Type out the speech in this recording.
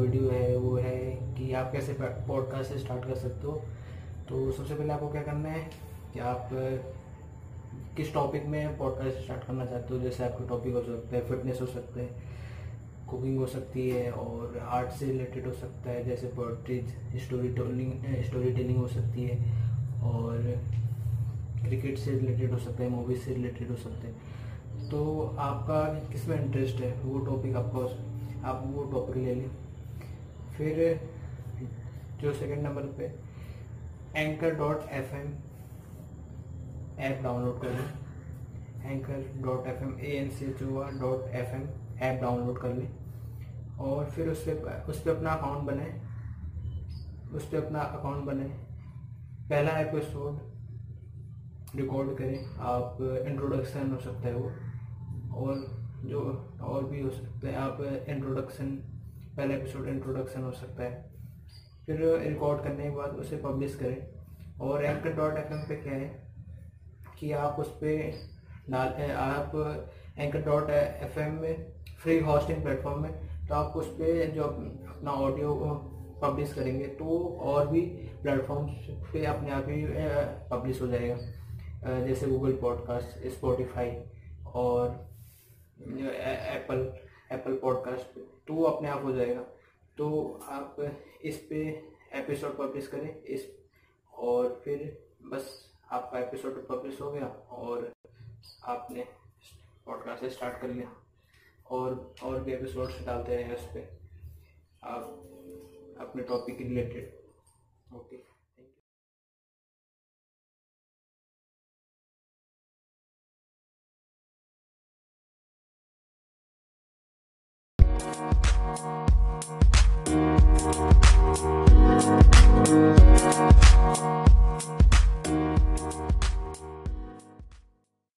Video है, वो है कि आप कैसे पॉडकास्ट स्टार्ट कर सकते हो? तो सबसे पहले आपको क्या करना है कि आप, किस टॉपिक में पॉडकास्ट स्टार्ट करना चाहते हो? जैसे आपके टॉपिक हो सकते हैं फिटनेस हो सकते हैं कुकिंग हो सकती है, और आर्ट से रिलेटेड हो सकता है, जैसे poetries story telling story telling हो सकती है, और क्रिकेट से रिलेटेड हो सकता है मूवीज़ से रिलेटेड हो सकते हैं। तो आपका किसमें इंटरेस्ट है? वो टॉपिक आपका आप वो टॉपिक ले लें। फिर, जो सेकंड नंबर पे anchor dot F M app download कर लें। Anchor dot F M A N C H O R dot F M app download कर लें। और फिर उस पर उस पर अपना अकाउंट बनाए। उस पर अपना अकाउंट बनाए। पहला एपिसोड रिकॉर्ड करें। आप इंट्रोडक्शन हो सकता है वो। और जो और भी हो सकता है, आप इंट्रोडक्शन पहला एपिसोड इंट्रोडक्शन हो सकता है। फिर रिकॉर्ड करने के बाद उसे पब्लिश करें। और एंकर डॉट एफ़ एम क्या है कि आप उस पर डाल, आप एंकर डॉट एफ़ एम में फ्री हॉस्टिंग प्लेटफॉर्म में तो आप उस पर जो अपना ऑडियो पब्लिश करेंगे तो और भी प्लेटफॉर्म्स पे अपने आप ही पब्लिश हो जाएगा। जैसे गूगल पॉडकास्ट स्पॉटिफाई और एप्पल एप्पल पॉडकास्ट तो वो अपने आप हो जाएगा। तो आप इस पे एपिसोड पब्लिश करें, इस और फिर बस आपका एपिसोड पब्लिश हो गया और आपने पॉडकास्ट स्टार्ट कर लिया। और और भी एपिसोड्स डालते हैं उस पर आप अपने टॉपिक के रिलेटेड ओके